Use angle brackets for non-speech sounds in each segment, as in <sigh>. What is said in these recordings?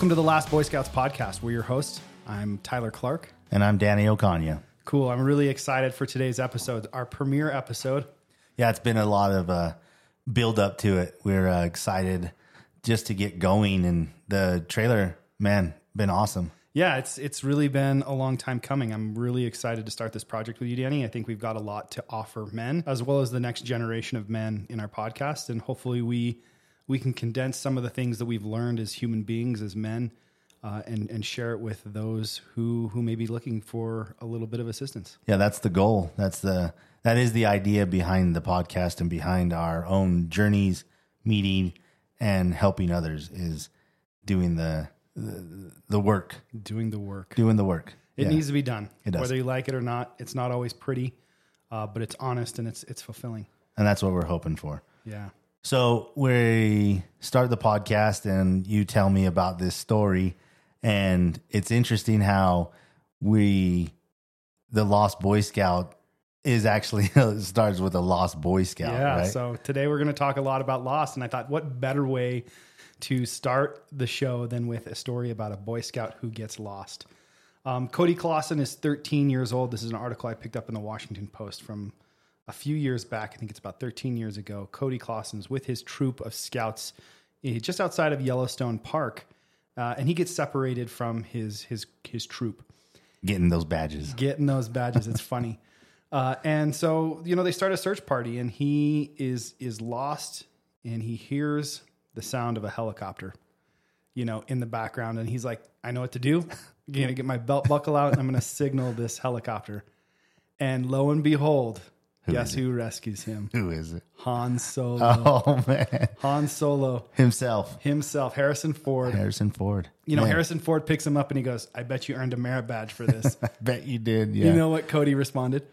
Welcome to the Lost Boy Scouts podcast. We're your hosts. I'm Tyler Clark. And I'm Danny Ocaña. Cool. I'm really excited for today's episode, our premiere episode. Yeah, it's been a lot of uh, build up to it. We're uh, excited just to get going, and the trailer, man, been awesome. Yeah, it's it's really been a long time coming. I'm really excited to start this project with you, Danny. I think we've got a lot to offer men as well as the next generation of men in our podcast, and hopefully we we can condense some of the things that we've learned as human beings, as men, uh, and and share it with those who who may be looking for a little bit of assistance. Yeah, that's the goal. That's the that is the idea behind the podcast and behind our own journeys, meeting and helping others is doing the the, the work, Doing the work. doing the work. It Yeah. needs to be done. It does. Whether you like it or not, it's not always pretty, uh, but it's honest and it's it's fulfilling. and that's what we're hoping for. Yeah. So we start the podcast, and you tell me about this story, and it's interesting how we, the Lost Boy Scout, is actually <laughs> starts with a Lost Boy Scout, Yeah. right? So today we're going to talk a lot about Lost, and I thought, what better way to start the show than with a story about a Boy Scout who gets lost? Um, Cody Clausen is 13 years old. This is an article I picked up in the Washington Post from a few years back. I think it's about 13 years ago. Cody Clausen's with his troop of scouts eh, just outside of Yellowstone Park, uh, and he gets separated from his his his troop Getting those badges. getting those badges. It's funny. <laughs> Uh, and so, you know, they start a search party and he is is lost and he hears the sound of a helicopter, you know, in the background. And he's like, I know what to do. I'm gonna get my belt buckle out and I'm gonna signal this helicopter. And lo and behold, guess who rescues him? Who is it? Han Solo. <laughs> Oh man, Han Solo himself, himself, Harrison Ford. Harrison Ford. You know, Man, Harrison Ford picks him up and he goes, I bet you earned a merit badge for this. I <laughs> bet you did. Yeah. You know what Cody responded?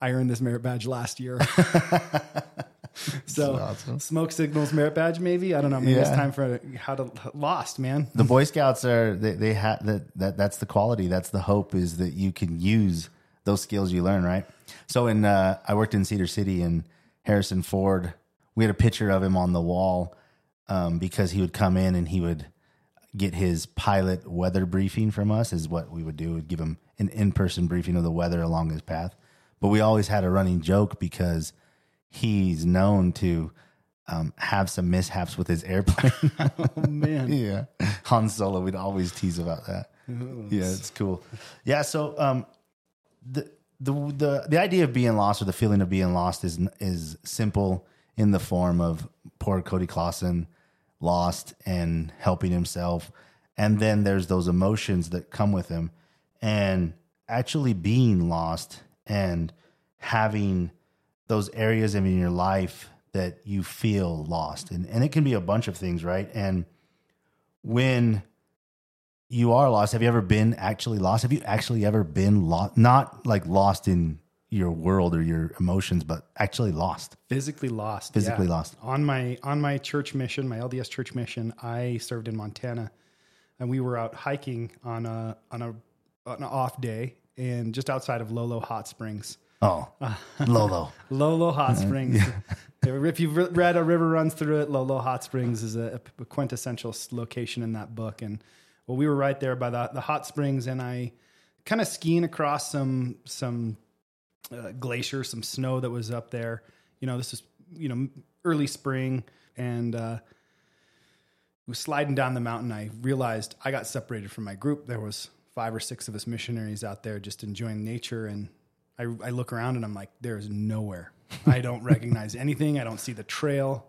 I earned this merit badge last year. <laughs> so awesome. smoke signals merit badge, maybe. I don't know. Maybe it's time for how to lost, man. the Boy Scouts are they, they have that, that that's the quality. That's the hope is that you can use those skills you learn, right? So in uh, I worked in Cedar City and Harrison Ford, we had a picture of him on the wall um, because he would come in and he would get his pilot weather briefing from us is what we would do. We'd give him an in-person briefing of the weather along his path. But we always had a running joke because he's known to um, have some mishaps with his airplane. <laughs> Oh man. <laughs> Yeah. Han Solo, we'd always tease about that. Yeah, it's cool. Yeah, so um the the the the idea of being lost or the feeling of being lost is is simple in the form of poor Cody Clausen lost and helping himself. And then there's those emotions that come with him and actually being lost and having those areas in your life that you feel lost. And and it can be a bunch of things, right? And when you are lost, have you ever been actually lost? Have you actually ever been lost? Not like lost in your world or your emotions, but actually lost. Physically lost. Physically yeah. lost. On my on my church mission, my LDS church mission, I served in Montana, and we were out hiking on a on a on an off day, and just outside of Lolo Hot Springs. Oh, <laughs> Lolo. Lolo Hot mm-hmm. Springs. if you've read A River Runs Through It, Lolo Hot Springs is a, a quintessential location in that book. And well, we were right there by the, the hot springs, and I kind of skiing across some some uh, glacier, some snow that was up there. You know, this is you know early spring, and uh, was sliding down the mountain. I realized I got separated from my group. There was five or six of us missionaries out there just enjoying nature, and I, I look around and I'm like, there is nowhere. I don't <laughs> recognize anything. I don't see the trail,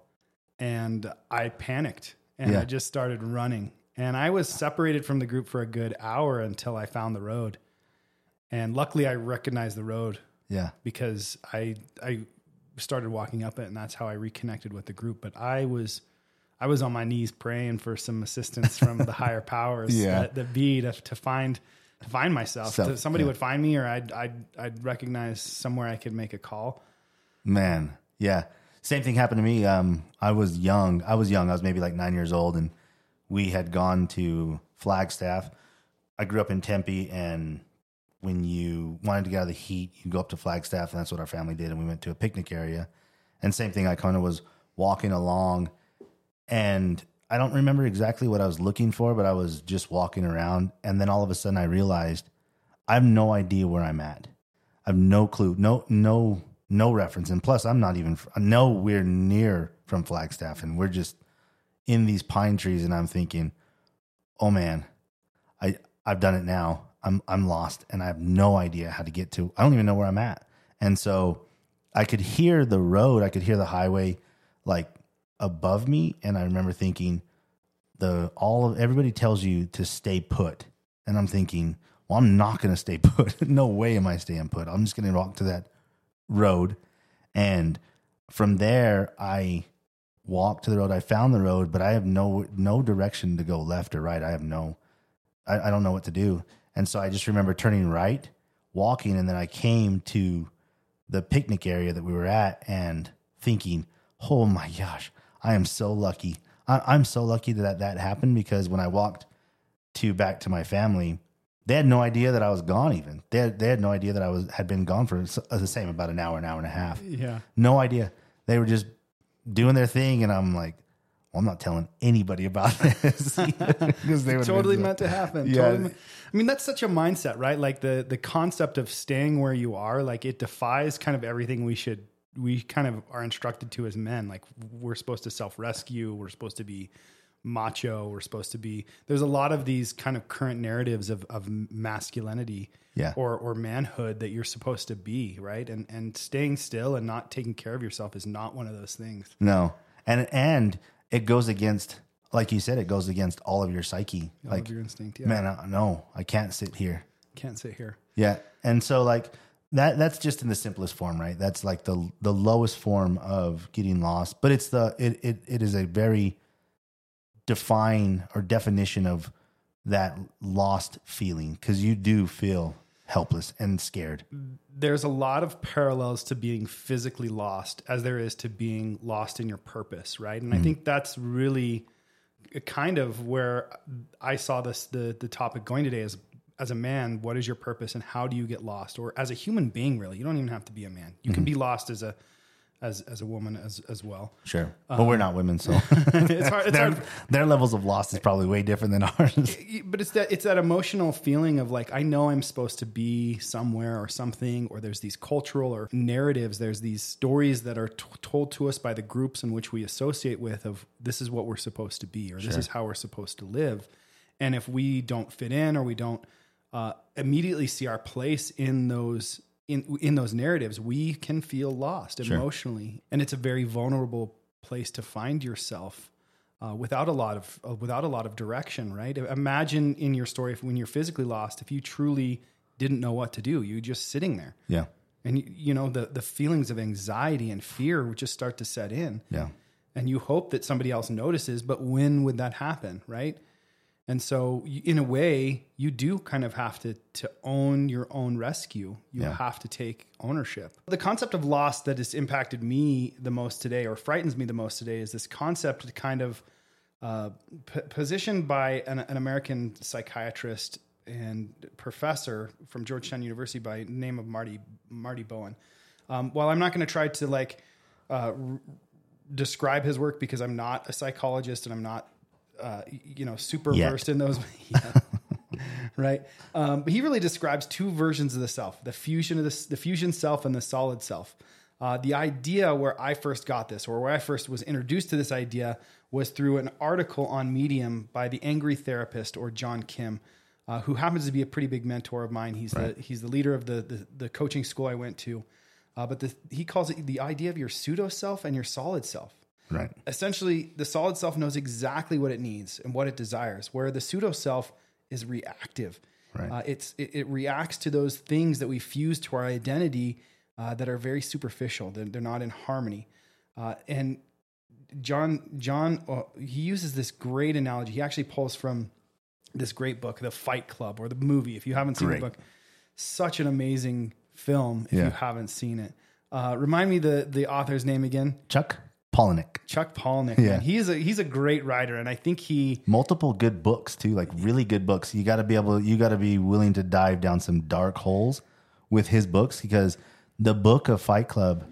and I panicked and Yeah. I just started running. And I was separated from the group for a good hour until I found the road. And luckily, I recognized the road Yeah. because I I started walking up it, and that's how I reconnected with the group. But I was I was on my knees praying for some assistance from the higher <laughs> powers Yeah. that, that be to, to find to find myself. So- To- somebody yeah. would find me, or I'd I'd I'd recognize somewhere I could make a call. Man, yeah. Same thing happened to me. Um, I was young. I was young. I was maybe like nine years old, and we had gone to Flagstaff. I grew up in Tempe, and when you wanted to get out of the heat, you go up to Flagstaff, and that's what our family did. And we went to a picnic area. And same thing, I kind of was walking along, and I don't remember exactly what I was looking for, but I was just walking around, and then all of a sudden I realized I have no idea where I'm at. I have no clue, no no no reference, and plus I'm not even nowhere near from Flagstaff, and we're just in these pine trees, and I'm thinking, oh man, I I've done it now. I'm I'm lost, and I have no idea how to get to. I don't even know where I'm at, and so I could hear the road, I could hear the highway, like above me, and I remember thinking, the all of everybody tells you to stay put, and I'm thinking, well, I'm not going to stay <laughs> put. no way am I staying put. I'm just going to walk to that road, and from there I walked to the road. I found the road, but I have no no direction to go left or right. I have no, I, I don't know what to do, and so I just remember turning right, walking, and then I came to the picnic area that we were at, and thinking, oh my gosh, I am so lucky. I, am so lucky that that happened because when I walked to back to my family, they had no idea that I was gone. Even they had, they had no idea that I was had been gone for the same about an hour, an hour and a half. Yeah, no idea. They were just doing their thing, and I'm like, well, I'm not telling anybody about <laughs> this <laughs> because they totally meant to happen. Yeah. Totally, I mean, that's such a mindset, right? Like the the concept of staying where you are, like it defies kind of everything we should we kind of are instructed to as men. Like we're supposed to self rescue, we're supposed to be macho, we're supposed to be. There's a lot of these kind of current narratives of of masculinity, yeah. or or manhood that you're supposed to be, right? And and staying still and not taking care of yourself is not one of those things. No, and and it goes against. Like you said, it goes against all of your psyche, all like your instinct. Yeah. Man, I, no, I can't sit here. Can't sit here. Yeah, and so like that that's just in the simplest form, right? That's like the the lowest form of getting lost, but it's the it it, it is a very define or definition of that lost feeling because you do feel helpless and scared. There's a lot of parallels to being physically lost as there is to being lost in your purpose, right? And mm-hmm. I think that's really kind of where I saw this the the topic going today is as a man, what is your purpose and how do you get lost? Or as a human being, really, you don't even have to be a man. You mm-hmm. can be lost as a as as a woman as as well. Sure, um, but we're not women, so <laughs> it's hard. It's <laughs> their, hard. their levels of loss is probably way different than ours. But it's that it's that emotional feeling of like I know I'm supposed to be somewhere or something, or there's these cultural or narratives. There's these stories that are t- told to us by the groups in which we associate with of this is what we're supposed to be, or sure. this is how we're supposed to live. And if we don't fit in, or we don't uh, immediately see our place in those in in those narratives, we can feel lost sure. emotionally, and it's a very vulnerable place to find yourself uh, without a lot of uh, without a lot of direction. Right? Imagine in your story if, when you're physically lost, if you truly didn't know what to do, you're just sitting there. Yeah. And you, you know the the feelings of anxiety and fear would just start to set in. Yeah. And you hope that somebody else notices, but when would that happen? Right? And so, in a way, you do kind of have to to own your own rescue. You yeah. have to take ownership. The concept of loss that has impacted me the most today, or frightens me the most today, is this concept kind of uh, p- positioned by an, an, American psychiatrist and professor from Georgetown University by name of Murray Murray Bowen. Um, while I'm not going to try to like uh, r- describe his work because I'm not a psychologist and I'm not uh, you know, super Yet. versed in those. <laughs> right. Um, but he really describes two versions of the self: the fusion of the, the fusion self and the solid self. Uh, the idea where I first got this, or where I first was introduced to this idea, was through an article on Medium by the Angry Therapist, or John Kim, uh, who happens to be a pretty big mentor of mine. He's right. the he's the leader of the the, the coaching school I went to. Uh, but the, he calls it the idea of your pseudo self and your solid self. Right. Essentially, the solid self knows exactly what it needs and what it desires, where the pseudo self is reactive. Right. Uh, it's it, it, reacts to those things that we fuse to our identity uh, that are very superficial. They're, they're not in harmony. Uh, and John John uh, he uses this great analogy. He actually pulls from this great book, The Fight Club, or the movie. If you haven't seen great. the book, such an amazing film. If yeah. you haven't seen it, uh, remind me the the author's name again. Chuck Palahniuk. Chuck Palahniuk. Yeah. Man. He's a he's a great writer and I think he multiple good books too, like really good books. You got to be able you got to be willing to dive down some dark holes with his books because the book of Fight Club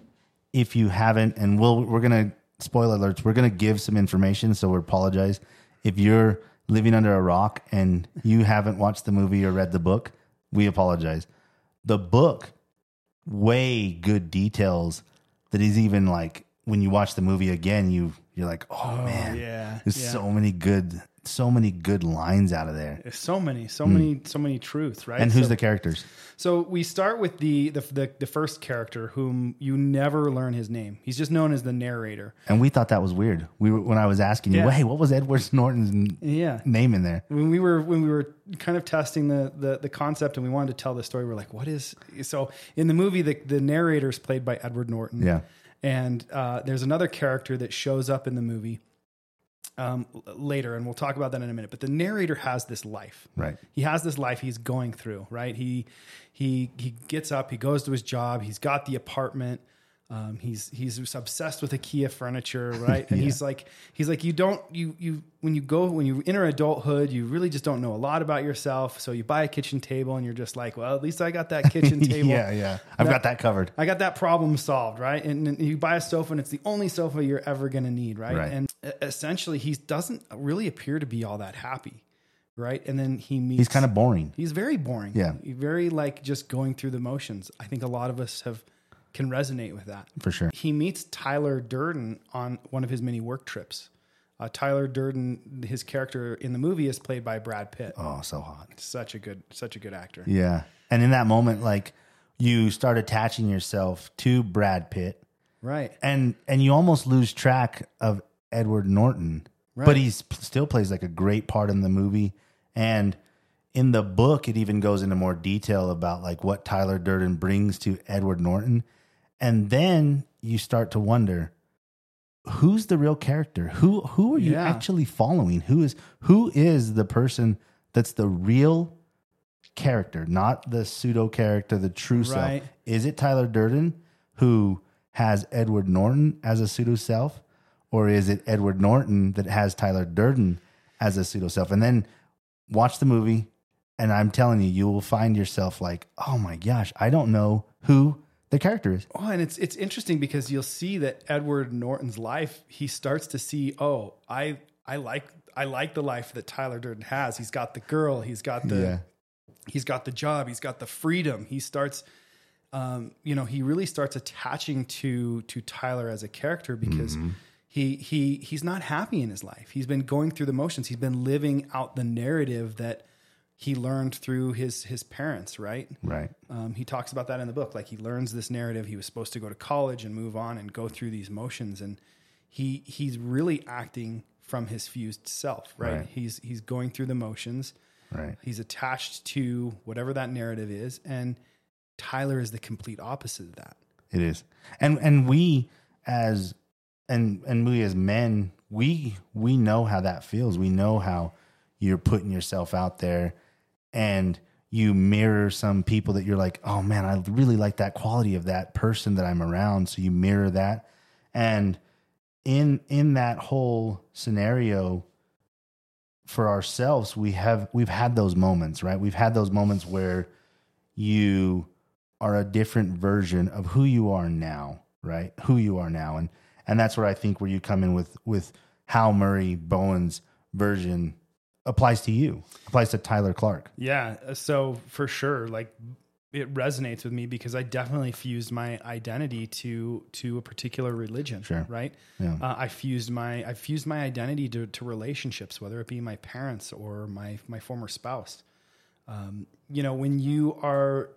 if you haven't and we'll we're going to spoiler alerts. We're going to give some information, so we apologize if you're living under a rock and you haven't watched the movie or read the book. We apologize. The book, way good details that is even like when you watch the movie again, you you're like, oh, man, yeah, there's yeah. so many good, so many good lines out of there. There's so many, so many, so many truths, right? Hmm. And who's So- the characters? So we start with the, the the the first character, whom you never learn his name. He's just known as the narrator. And we thought that was weird. We were, when I was asking you, Yeah. hey, what was Edward Norton's Yeah. name in there? When we were when we were kind of testing the the, the concept and we wanted to tell the story, we're like, what is so in the movie the the narrator is played by Edward Norton. Yeah. And uh, there's another character that shows up in the movie um, later, and we'll talk about that in a minute. But the narrator has this life. Right. He has this life he's going through. Right. He he he gets up. He goes to his job. He's got the apartment. Um, he's he's obsessed with IKEA furniture, <laughs> right? And he's like he's like you don't you you when you go when you enter adulthood, you really just don't know a lot about yourself. So you buy a kitchen table, and you're just like, well, at least I got that <laughs> kitchen table. Yeah, yeah. I've got that covered. I got that problem solved, right? And, and you buy a sofa, and it's the only sofa you're ever going to need, right? Right. And essentially, he doesn't really appear to be all that happy, right? And then he meets. He's kind of boring. He's very boring. Yeah. Very like just going through the motions. I think a lot of us have can resonate with that. For sure. He meets Tyler Durden on one of his many work trips. Uh, Tyler Durden, his character in the movie, is played by Brad Pitt. Oh, so hot. Such a good, such a good actor. Yeah. And in that moment, like you start attaching yourself to Brad Pitt Right. and and you almost lose track of Edward Norton. Right. But he still plays like a great part in the movie. And in the book, it even goes into more detail about like what Tyler Durden brings to Edward Norton. And then you start to wonder who's the real character? Who who are you Yeah. actually following? Who is who is the person that's the real character, not the pseudo character, the true self? Is it Tyler Durden who has Edward Norton as a pseudo self? Or is it Edward Norton that has Tyler Durden as a pseudo self? And then watch the movie, and I'm telling you, you will find yourself like, oh my gosh, I don't know who the character is. Oh, and it's it's interesting because you'll see that Edward Norton's life, he starts to see, oh, I I like I like the life that Tyler Durden has. He's got the girl, he's got the Yeah. he's got the job, he's got the freedom. He starts um, you know, he really starts attaching to to Tyler as a character because he he he's not happy in his life. He's been going through the motions. He's been living out the narrative that he learned through his his parents, right? Right. Um, he talks about that in the book. Like he learns this narrative. He was supposed to go to college and move on and go through these motions, and he he's really acting from his fused self, right? Right. He's he's going through the motions. Right. He's attached to whatever that narrative is, and Tyler is the complete opposite of that. It is. And and we as and and we as men, we we know how that feels. We know how you're putting yourself out there and you mirror some people that you're like, "Oh man, I really like that quality of that person that I'm around." So you mirror that. And in in that whole scenario for ourselves, we have we've had those moments, right? We've had those moments where you are a different version of who you are now, right? Who you are now, and and that's where I think where you come in with with how Murray Bowen's version applies to you, applies to Tyler Clark. Yeah. So for sure, like it resonates with me because I definitely fused my identity to to a particular religion. Sure. Right. Yeah. Uh, I fused my I fused my identity to, to relationships, whether it be my parents or my my former spouse. Um, you know, when you are,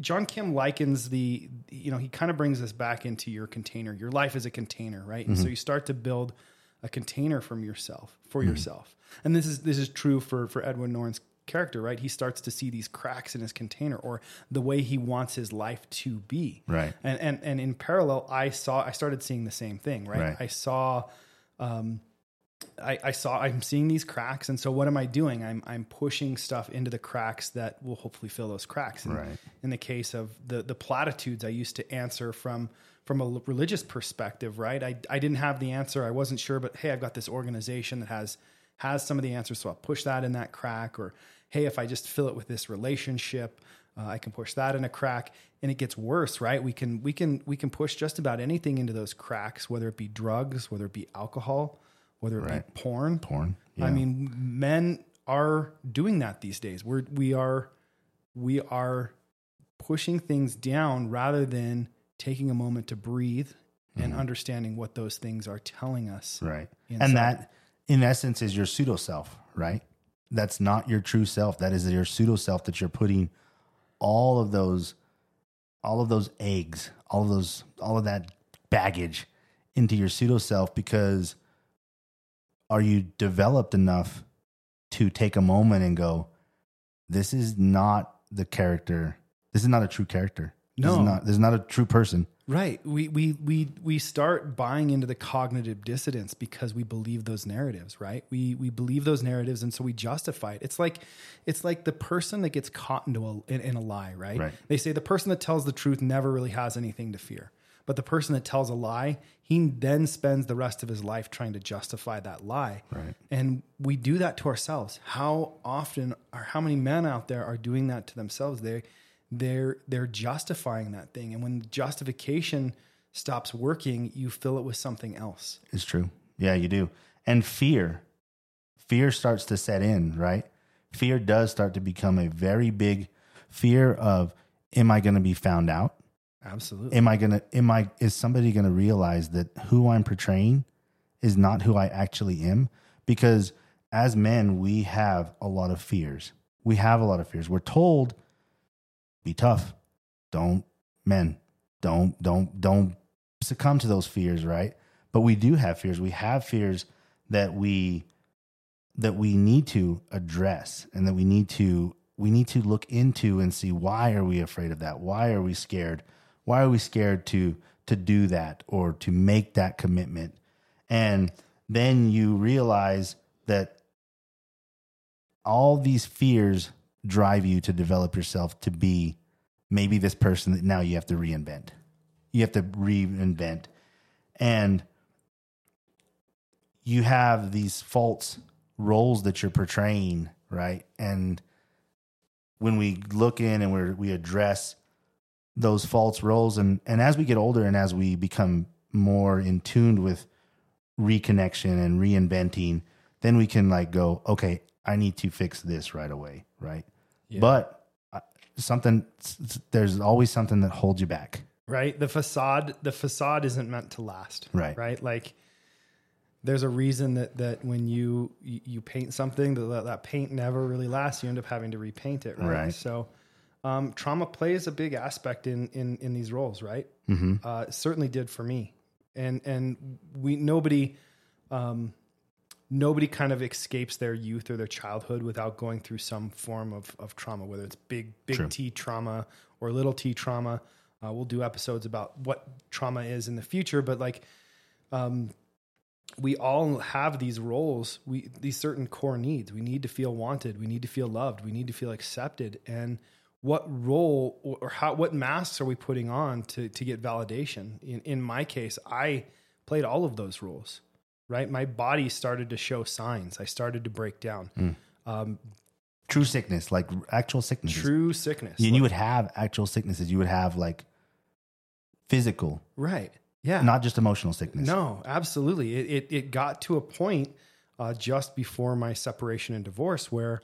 John Kim likens the, you know, he kind of brings us back into your container. Your life is a container, right? And so you start to build a container from yourself for yourself. And this is this is true for for Edward Norton's character, right? He starts to see these cracks in his container or the way he wants his life to be. Right. And and and in parallel, I saw I started seeing the same thing, right? Right. I saw um I, I saw I'm seeing these cracks, and so what am I doing? I'm I'm pushing stuff into the cracks that will hopefully fill those cracks. And Right. In the case of the the platitudes, I used to answer from from a religious perspective, right? I I didn't have the answer, I wasn't sure, but hey, I've got this organization that has has some of the answers, so I'll push that in that crack. Or hey, if I just fill it with this relationship, Uh, I can push that in a crack, and it gets worse, right? We can we can we can push just about anything into those cracks, whether it be drugs, whether it be alcohol, whether it Right. be porn. Porn. I mean, men are doing that these days. We're we are we are pushing things down rather than taking a moment to breathe and mm-hmm. understanding what those things are telling us. Right. inside. And that, in essence, is your pseudo self, right? That's not your true self. That is your pseudo self that you're putting all of those, all of those eggs, all of those, all of that baggage into your pseudo self because are you developed enough to take a moment and go, this is not the character. This is not a true character. No. is not, this is not a true person. Right. We we we we start buying into the cognitive dissonance because we believe those narratives, right? We we believe those narratives and so we justify it. It's like it's like the person that gets caught into a in, in a lie, right? Right. They say the person that tells the truth never really has anything to fear. But the person that tells a lie, he then spends the rest of his life trying to justify that lie. Right. And we do that to ourselves. How often or how many men out there are doing that to themselves? They they're they're justifying that thing. And when justification stops working, you fill it with something else. It's true. Yeah, you do. And fear, fear starts to set in, right? Fear does start to become a very big fear of am I going to be found out? Absolutely. Am I going to am I is somebody going to realize that who I'm portraying is not who I actually am? Because as men, we have a lot of fears. We have a lot of fears. We're told be tough. Don't men, don't don't don't succumb to those fears, right? But we do have fears. We have fears that we that we need to address and that we need to we need to look into and see why are we afraid of that? Why are we scared? Why are we scared to to do that or to make that commitment? And then you realize that all these fears drive you to develop yourself to be maybe this person that now you have to reinvent. You have to reinvent. And you have these false roles that you're portraying, right? And when we look in and we we address those false roles and and as we get older and as we become more in tuned with reconnection and reinventing, then we can like go, okay, I need to fix this right away, right? But uh, something there's always something that holds you back. right? The facade the facade isn't meant to last. Right. Right? Like there's a reason that that when you you you paint something that that paint never really lasts, you end up having to repaint it, right? Right. So um, trauma plays a big aspect in in in these roles, right? Mm-hmm. Uh, certainly did for me, and and we nobody um, nobody kind of escapes their youth or their childhood without going through some form of, of trauma, whether it's big big True. T trauma or little T trauma. Uh, we'll do episodes about what trauma is in the future, but like um, we all have these roles, we these certain core needs. We need to feel wanted. We need to feel loved. We need to feel accepted. And what role or, or how what masks are we putting on to to get validation? In in my case, I played all of those roles. Right, my body started to show signs. I started to break down. Um, True sickness, like actual sickness. true sickness. And you would have actual sicknesses. You would have like physical, right? Yeah. not just emotional sickness. No, absolutely. It it, it got to a point uh, just before my separation and divorce where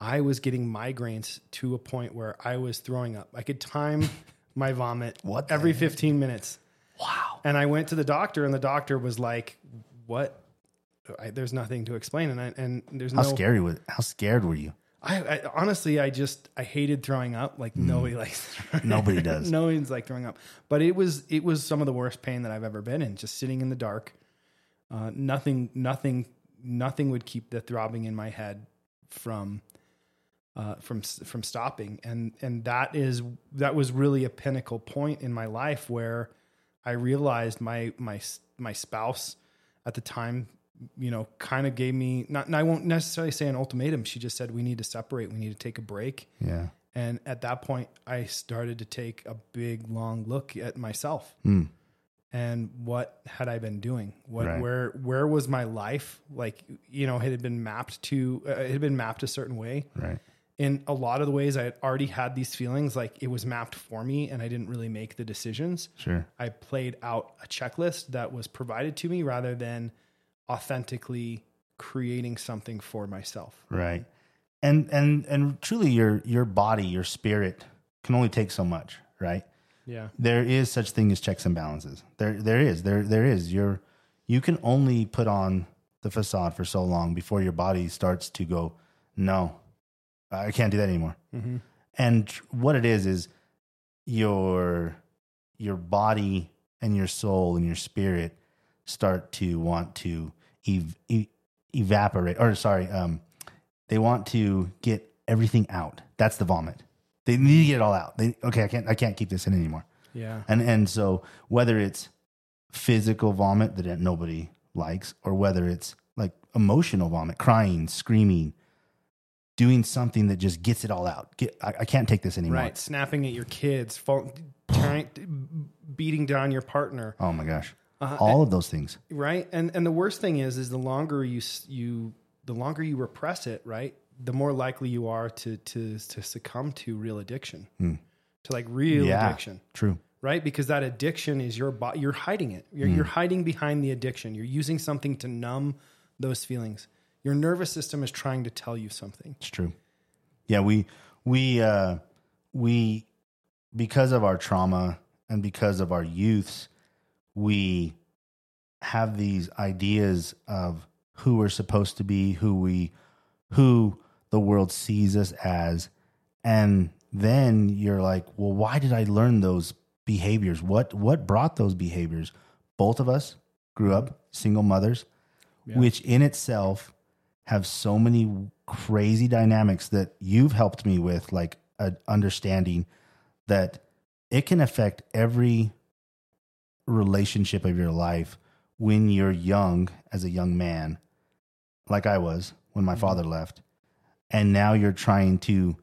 I was getting migraines to a point where I was throwing up. I could time <laughs> my vomit What every heck? 15 minutes. Wow. And I went to the doctor, and the doctor was like, "What? I, there's nothing to explain." And I, and there's How no scary was? How scared were you? I, I honestly, I just I hated throwing up. Like nobody likes. <laughs> Nobody does. <laughs> no one's like throwing up. But it was it was some of the worst pain that I've ever been in. Just sitting in the dark. Uh, nothing, nothing, nothing would keep the throbbing in my head from uh, from from stopping. And and that is that was really a pinnacle point in my life where I realized my my my spouse at the time, you know, kind of gave me not. And I won't necessarily say an ultimatum. She just said we need to separate. We need to take a break. Yeah. And at that point, I started to take a big, long look at myself. And what had I been doing? What, Right. where, where was my life? Like, you know, it had been mapped to, uh, it had been mapped a certain way. Right. In a lot of the ways I had already had these feelings, like it was mapped for me and I didn't really make the decisions. Sure. I played out a checklist that was provided to me rather than authentically creating something for myself. Right. And and and truly your your body, your spirit can only take so much, right? Yeah. There is such thing as checks and balances. There there is. There there is. You're you can only put on the facade for so long before your body starts to go, no, I can't do that anymore. Mm-hmm. And what it is is your your body and your soul and your spirit start to want to ev- e- evaporate or sorry um they want to get everything out that's the vomit they need to get it all out they okay i can't i can't keep this in anymore Yeah. and and so whether it's physical vomit that nobody likes or whether it's like emotional vomit crying screaming doing something that just gets it all out. Get i, I can't take this anymore. Right. Snapping at your kids, fall, tearing, beating down your partner. oh my gosh. Uh, all of those things. Right? And and the worst thing is is the longer you you the longer you repress it right the more likely you are to to to succumb to real addiction. To like real Hmm. yeah. addiction. True. Right? Because that addiction is your body you're hiding it. You're, Hmm. you're hiding behind the addiction. You're using something to numb those feelings your nervous system is trying to tell you something It's true. Yeah, we we uh we because of our trauma and because of our youths, we have these ideas of who we're supposed to be, who we who the world sees us as. And then you're like, well, why did I learn those behaviors? What what brought those behaviors? Both of us grew up single mothers, Yeah. which in itself have so many crazy dynamics that you've helped me with, like understanding that it can affect every relationship of your life when you're young as a young man, like I was when my mm-hmm. father left. And now you're trying to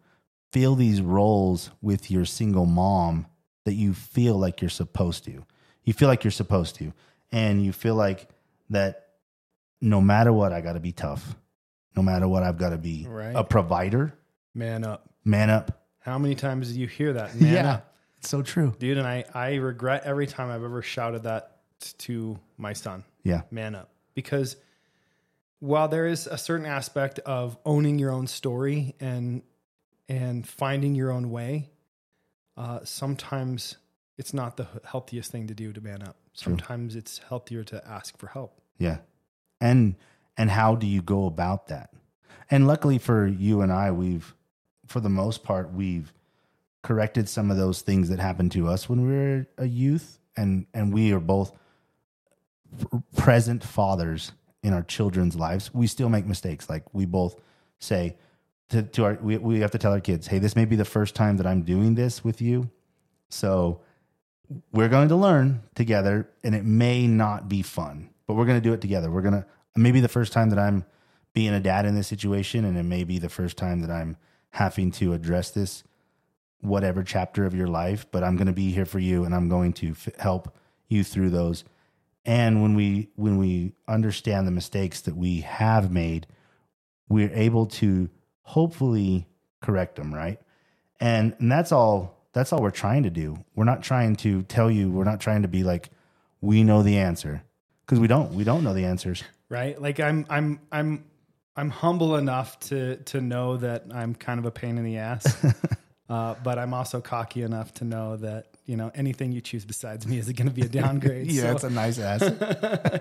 fill these roles with your single mom that you feel like you're supposed to. You feel like you're supposed to. And you feel like that no matter what, I got to be tough. No matter what, I've got to be Right. a provider. man up Man up. how many times do you hear that man up It's so true. dude and i i regret every time i've ever shouted that to my son Yeah. man up because while there is a certain aspect of owning your own story and and finding your own way uh, sometimes it's not the healthiest thing to do to man up sometimes it's healthier to ask for help Yeah. And and how do you go about that? And luckily for you and I, we've for the most part we've corrected some of those things that happened to us when we were a youth and and we are both present fathers in our children's lives. We still make mistakes. Like we both say to, to our we, we have to tell our kids, "Hey, this may be the first time that I'm doing this with you." So we're going to learn together and it may not be fun, but we're going to do it together. We're going to, maybe the first time that I'm being a dad in this situation, and it may be the first time that I'm having to address this, whatever chapter of your life, but I'm going to be here for you and I'm going to f- help you through those. And when we, when we understand the mistakes that we have made, we're able to hopefully correct them, right? And, and that's all that's all we're trying to do. We're not trying to tell you, we're not trying to be like we know the answer because we don't. We don't know the answers. Right like i'm i'm i'm i'm humble enough to to know that i'm kind of a pain in the ass <laughs> uh, but i'm also cocky enough to know that you know anything you choose besides me is going to be a <laughs> downgrade yeah, So- it's a nice ass <laughs>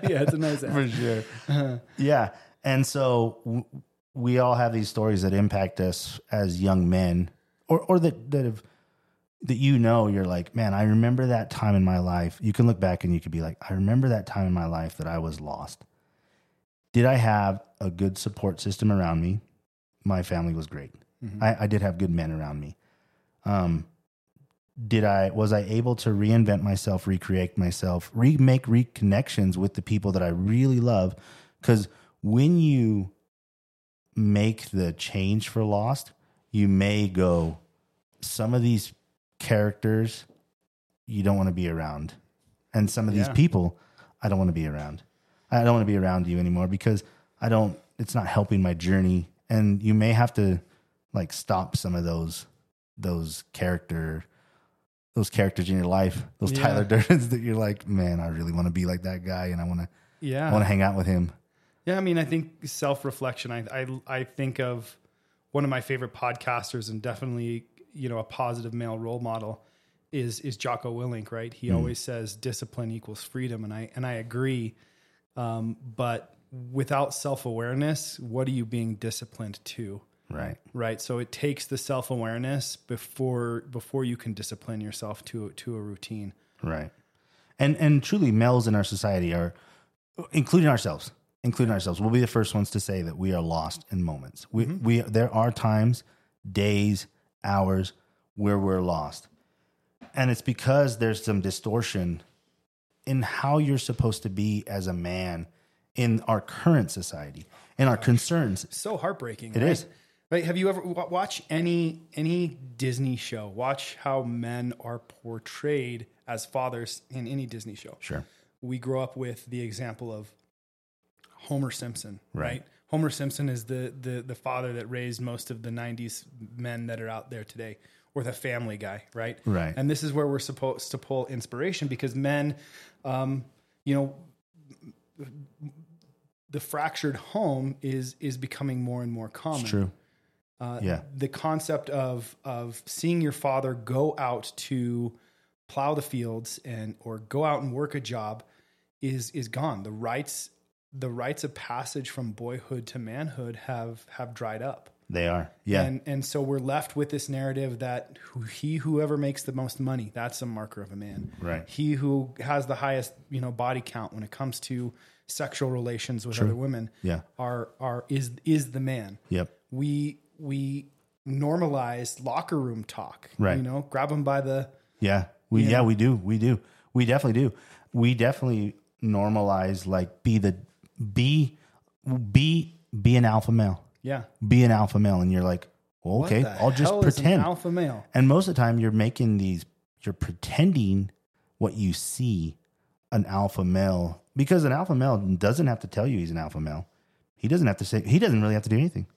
yeah it's a nice ass. for sure. yeah, and so w- we all have these stories that impact us as young men, or or that that have that you know you're like, man, I remember that time in my life. You can look back and you could be like, I remember that time in my life that I was lost. Did I have a good support system around me? My family was great. I, I did have good men around me. Um, did I was I able to reinvent myself, recreate myself, remake reconnections with the people that I really love? Because when you make the change for Lost, you may go, some of these characters you don't want to be around, and some of these people I don't want to be around. I don't want to be around you anymore because I don't. It's not helping my journey, and you may have to like stop some of those those character those characters in your life, those Yeah. Tyler <laughs> Durden's that you're like, man, I really want to be like that guy, and I want to Yeah. I want to hang out with him. Yeah, I mean, I think self reflection. I, I I think of one of my favorite podcasters, and definitely you know a positive male role model is is Jocko Willink. Right? He mm. always says discipline equals freedom, and I and I agree. Um, but without self awareness, what are you being disciplined to? Right. Right. So it takes the self awareness before before you can discipline yourself to to a routine. Right. And and truly males in our society are including ourselves, including ourselves. We'll be the first ones to say that we are lost in moments. We we there are times, days, hours where we're lost. And it's because there's some distortion in how you're supposed to be as a man in our current society, in our concerns. so heartbreaking. It right? is. Right? Have you ever wa- watch any any Disney show? Watch how men are portrayed as fathers in any Disney show. Sure. We grow up with the example of Homer Simpson, Right. right? Homer Simpson is the the the father that raised most of the '90s men that are out there today, or the Family Guy, right? Right. And this is where we're supposed to pull inspiration because men, um, you know, the fractured home is is becoming more and more common. It's true. Uh, Yeah. The concept of of seeing your father go out to plow the fields and or go out and work a job is is gone. The rights the rites of passage from boyhood to manhood have have dried up. They are. Yeah. And and so we're left with this narrative that who, he whoever makes the most money, that's a marker of a man. Right. He who has the highest, you know, body count when it comes to sexual relations with other women Yeah. are are is is the man. yep. We we normalize locker room talk. Right. You know, grab him by the Yeah. We yeah. we do. We do. We definitely do. We definitely normalize like be the be be be an alpha male. Yeah. Be an alpha male and you're like, well, okay, I'll just pretend. alpha male. and most of the time you're making these you're pretending what you see an alpha male because an alpha male doesn't have to tell you he's an alpha male. He doesn't have to say he doesn't really have to do anything.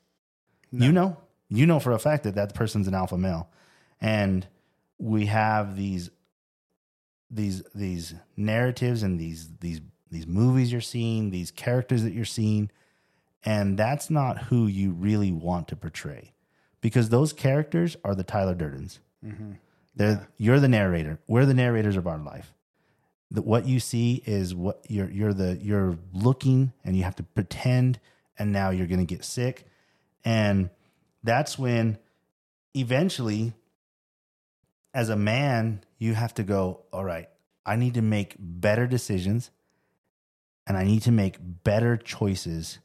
You know, you know for a fact that that person's an alpha male, and we have these these these narratives and these these these movies you're seeing, these characters that you're seeing, and that's not who you really want to portray, because those characters are the Tyler Durdens. Mm-hmm. They're you're the narrator. We're the narrators of our life. The, what you see is what you're you're the you're looking and you have to pretend and now you're going to get sick and that's when eventually as a man you have to go all right i need to make better decisions and i need to make better choices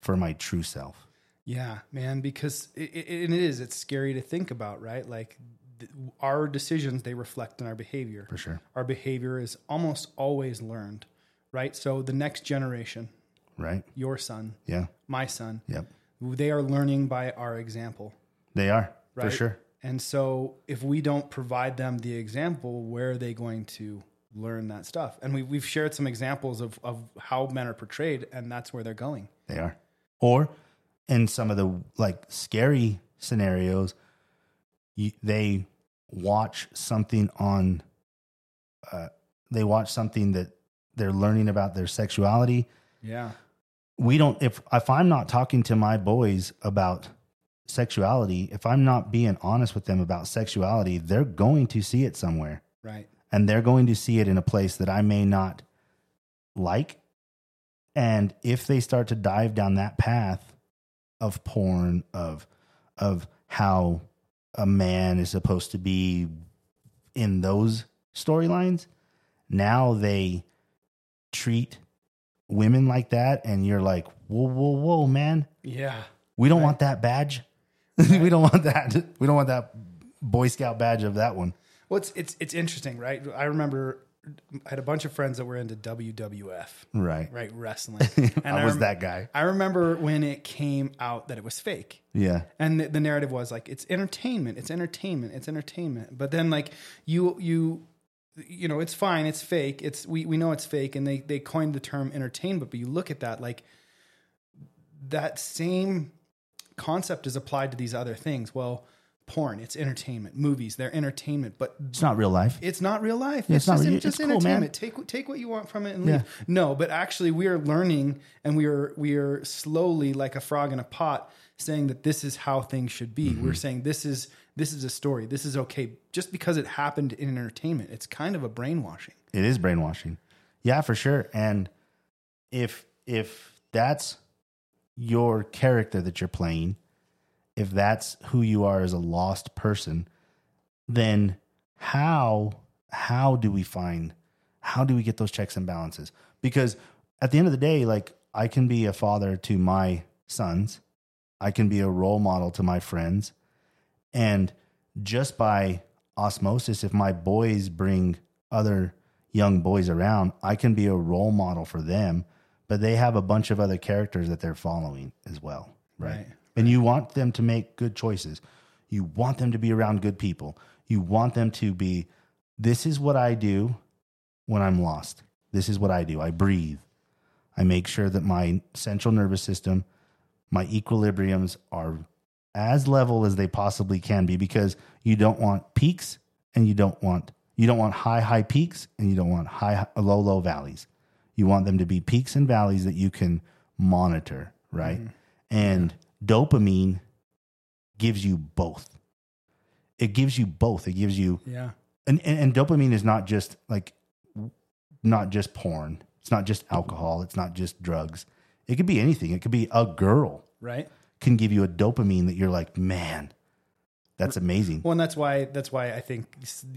for my true self Yeah, man, because it, it, it is. It's scary to think about, right? Like th- our decisions, they reflect in our behavior. for sure Our behavior is almost always learned, right? So the next generation, right your son, yeah my son, yep they are learning by our example, they are for sure And so if we don't provide them the example, where are they going to learn that stuff? And we, we've shared some examples of, of how men are portrayed, and that's where they're going. They are. Or in some of the like scary scenarios, you, they watch something on, uh, they watch something that they're learning about their sexuality. Yeah. We don't, if, if I'm not talking to my boys about sexuality, if I'm not being honest with them about sexuality, they're going to see it somewhere Right. and they're going to see it in a place that I may not like. And if they start to dive down that path of porn, of of how a man is supposed to be in those storylines, now they treat women like that, and you're like, whoa, whoa, whoa, man, Yeah. we don't want that badge. <laughs> we don't want that. We don't want that Boy Scout badge of that one. Well, it's it's it's interesting, right? I remember I had a bunch of friends that were into WWF, Right. right, wrestling. <laughs> And I was rem- that guy. I remember when it came out that it was fake. Yeah. And the, the narrative was like it's entertainment, it's entertainment, it's entertainment. But then like you you you know, it's fine, it's fake. It's we we know it's fake and they they coined the term entertainment, but you look at that like that same concept is applied to these other things. Well, porn, it's entertainment. Movies, they're entertainment, but It's not real life. it's not real life. Yeah, it's, it's not just, real- it's just it's cool, entertainment. Take take what you want from it and leave. Yeah. No, but actually, we are learning, and we are we are slowly, like a frog in a pot, saying that this is how things should be. Mm-hmm. We're saying this is this is a story. This is okay. Just because it happened in entertainment, it's kind of a brainwashing. It is brainwashing. Yeah, for sure. And if if that's your character that you're playing, if that's who you are as a lost person, then how how do we find how do we get those checks and balances? Because at the end of the day, like I can be a father to my sons, I can be a role model to my friends, and just by osmosis, if my boys bring other young boys around, I can be a role model for them, but they have a bunch of other characters that they're following as well. Right. Right. And you want them to make good choices. You want them to be around good people. You want them to be, this is what I do when I'm lost. This is what I do. I breathe. I make sure that my central nervous system, my equilibriums are as level as they possibly can be because you don't want peaks and you don't want you don't want high high peaks and you don't want high low low valleys. You want them to be peaks and valleys that you can monitor, right? Mm-hmm. And dopamine gives you both. It gives you both. It gives you Yeah. and, and and dopamine is not just like not just porn. It's not just alcohol. It's not just drugs. It could be anything. It could be a girl Right. can give you a dopamine that you're like, man, that's amazing. Well, and that's why that's why I think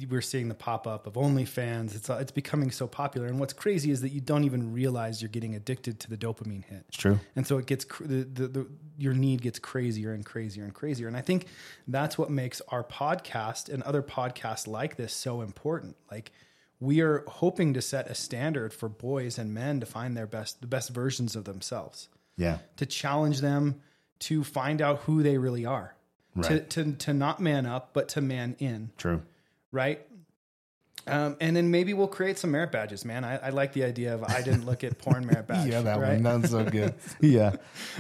we're seeing the pop up of OnlyFans. It's uh, it's becoming so popular, and what's crazy is that you don't even realize you're getting addicted to the dopamine hit. It's true. and so it gets cr- the, the, the your need gets crazier and crazier and crazier and i think that's what makes our podcast and other podcasts like this so important like we are hoping to set a standard for boys and men to find their best the best versions of themselves Yeah. to challenge them to find out who they really are Right. to to not man up but to man in True. right um, and then maybe we'll create some merit badges, man. I, I like the idea of I didn't look at porn merit <laughs> badge. Yeah, that right? One. That's so good. <laughs> yeah.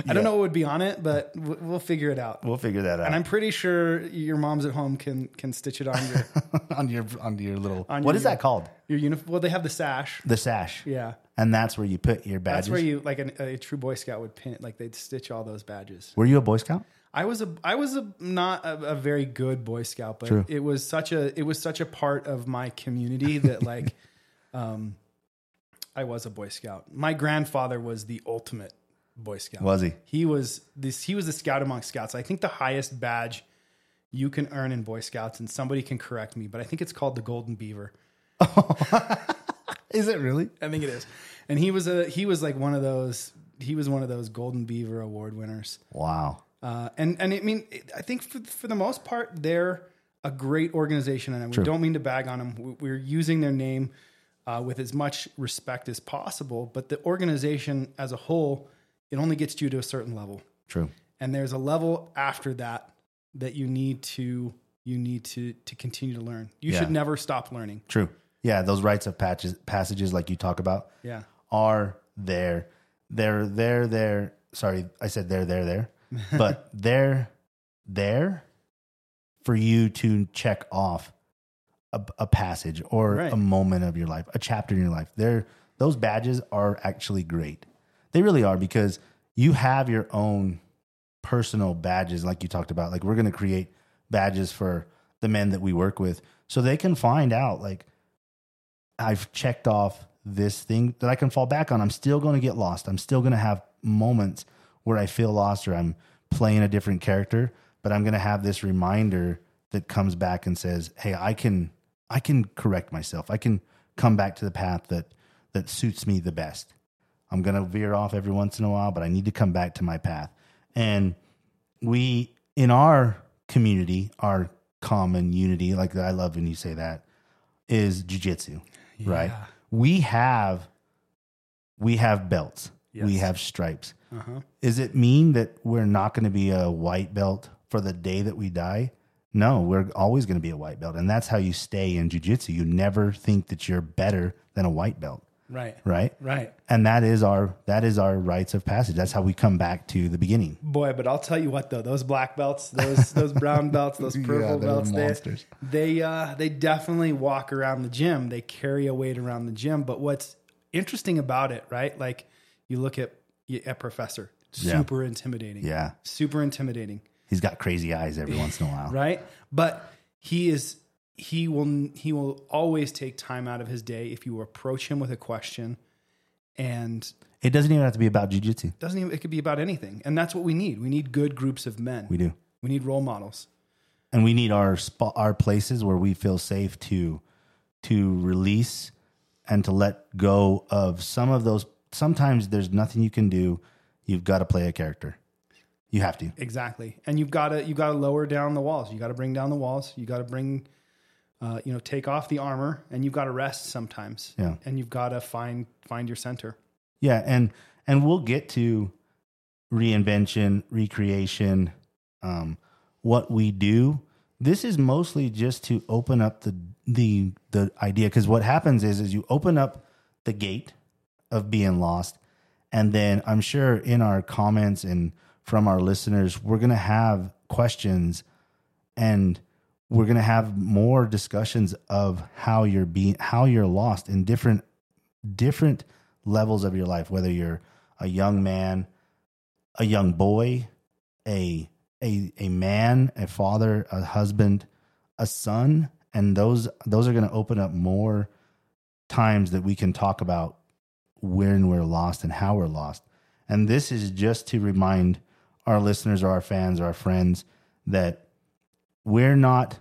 I don't know what would be on it, but w- we'll figure it out. We'll figure that out. And I'm pretty sure your moms at home can can stitch it on your <laughs> on your on your little On what your- is that called? your uniform. Well, they have the sash. The sash. Yeah, And that's where you put your badges. that's where you like an, a true Boy Scout would pin. Like they'd stitch all those badges. Were you a Boy Scout? I was a I was a not a, a very good Boy Scout, but True. it was such a it was such a part of my community that <laughs> like, um, I was a Boy Scout. My grandfather was the ultimate Boy Scout. Was he? He was this. He was the scout among scouts. I think the highest badge you can earn in Boy Scouts, and somebody can correct me, but I think it's called the Golden Beaver. <laughs> Is it really? I think it is. And he was a he was like one of those. He was one of those Golden Beaver Award winners. Wow. Uh, and and I mean, I think for, for the most part, they're a great organization, and we True. don't mean to bag on them. We- We're using their name uh, with as much respect as possible, but the organization as a whole, it only gets you to a certain level, True. and there's a level after that that you need to you need to to continue to learn. You Yeah. should never stop learning. True. Yeah, those rites of patches, passages like you talk about Yeah, are there. They're there there. Sorry, I said they're there there. But they're there for you to check off a, a passage or Right. a moment of your life, a chapter in your life. They're those badges are actually great. They really are because you have your own personal badges like you talked about. Like we're going to create badges for the men that we work with so they can find out like I've checked off this thing that I can fall back on. I'm still going to get lost. I'm still going to have moments where I feel lost or I'm playing a different character, but I'm going to have this reminder that comes back and says, "Hey, I can I can correct myself. I can come back to the path that that suits me the best. I'm going to veer off every once in a while, but I need to come back to my path." And we in our community, our common unity, like I love when you say that, is jujitsu, right? We have we have belts, we have stripes. Uh-huh. Does it mean that we're not going to be a white belt for the day that we die? No, we're always going to be a white belt, and that's how you stay in jujitsu. You never think that you're better than a white belt. Right. right? Right. And that is our that is our rites of passage. That's how we come back to the beginning. Boy, but I'll tell you what though, those black belts, those those brown belts, those <laughs> purple they're belts, they, they uh they definitely walk around the gym. They carry a weight around the gym. But what's interesting about it, right? Like you look at at professor, Yeah. super intimidating. Yeah. Super intimidating. He's got crazy eyes every once in a while. right? But he is he will he will always take time out of his day if you approach him with a question and It doesn't even have to be about jujitsu. doesn't even it could be about anything. And that's what we need. We need good groups of men. We do. We need role models. and we need our spot our places where we feel safe to to release and to let go of some of those sometimes there's nothing you can do you've got to play a character you have to Exactly. And you've got to you got to lower down the walls. You got to bring down the walls. You got to bring uh, you know, take off the armor and you've got to rest sometimes. Yeah. And you've got to find find your center. yeah and and we'll get to reinvention recreation um what we do this is mostly just to open up the the the idea because what happens is is you open up the gate of being lost. And then i'm sure in our comments and from our listeners we're going to have questions and we're going to have more discussions of how you're being how you're lost in different different levels of your life whether you're a young man a young boy a a a man a father a husband a son and those those are going to open up more times that we can talk about when we're lost and how we're lost. And this is just to remind our listeners or our fans or our friends that we're not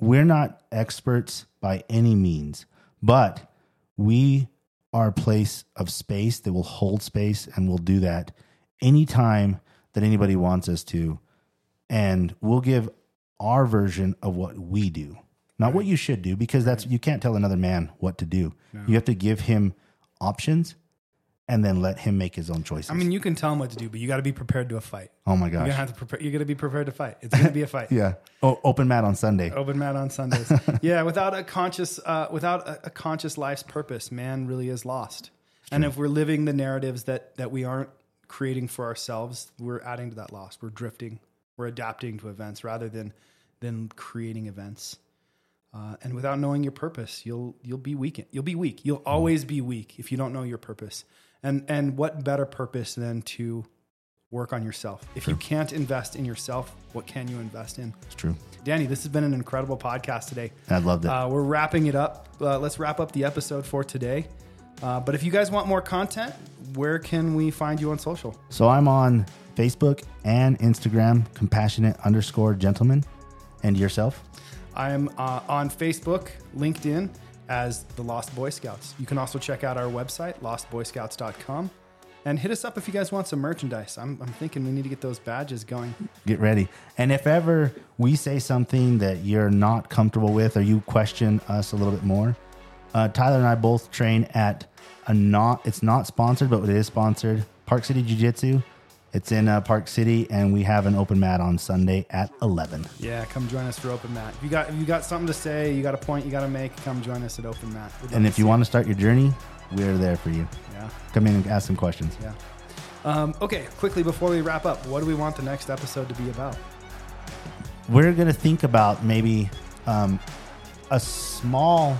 we're not experts by any means but we are a place of space that will hold space and we'll do that anytime that anybody wants us to. And we'll give our version of what we do not what you should do because that's you can't tell another man what to do. You have to give him options and then let him make his own choices I mean, you can tell him what to do, but you got to be prepared to a fight. oh my You're gosh gonna have to prepare. You're gonna be prepared to fight. It's gonna be a fight. <laughs> yeah oh, open mat on sunday Open mat on Sundays. <laughs> yeah, without a conscious, uh, without a, a conscious life's purpose, man really is lost. And if we're living the narratives that that we aren't creating for ourselves, we're adding to that loss. We're drifting. We're adapting to events rather than than creating events. Uh, and without knowing your purpose, you'll you'll be weak. You'll be weak. You'll always be weak if you don't know your purpose. And and what better purpose than to work on yourself? If you can't invest in yourself, what can you invest in? it's true Danny, this has been an incredible podcast today. i loved it Uh, we're wrapping it up. Uh, let's wrap up the episode for today. Uh, but if you guys want more content, where can we find you on social? So I'm on Facebook and Instagram, compassionate underscore gentleman. And yourself? I'm uh, on Facebook, LinkedIn as the Lost Boy Scouts. You can also check out our website, lostboyscouts.com, and hit us up if you guys want some merchandise. I'm, I'm thinking we need to get those badges going. Get ready. And if ever we say something that you're not comfortable with or you question us a little bit more, uh, Tyler and I both train at a not, it's not sponsored, but it is sponsored, Park City Jiu Jitsu. It's in uh, Park City, and we have an open mat on Sunday at 11. Yeah, come join us for Open Mat. If you got if you got something to say, you got a point you got to make, come join us at Open Mat. And if you want to start your journey, we're there for you. yeah. Come in and ask some questions. Yeah. Um, okay, quickly before we wrap up, what do we want the next episode to be about? we're going to think about maybe um, a small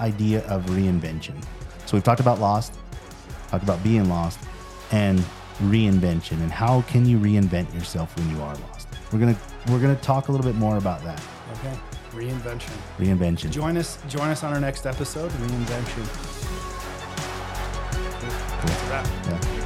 idea of reinvention. So we've talked about lost, talked about being lost, and reinvention, and how can you reinvent yourself when you are lost. We're gonna we're gonna talk a little bit more about that Okay, reinvention. reinvention. Join us. Join us on our next episode, reinvention. That's a wrap. Yeah.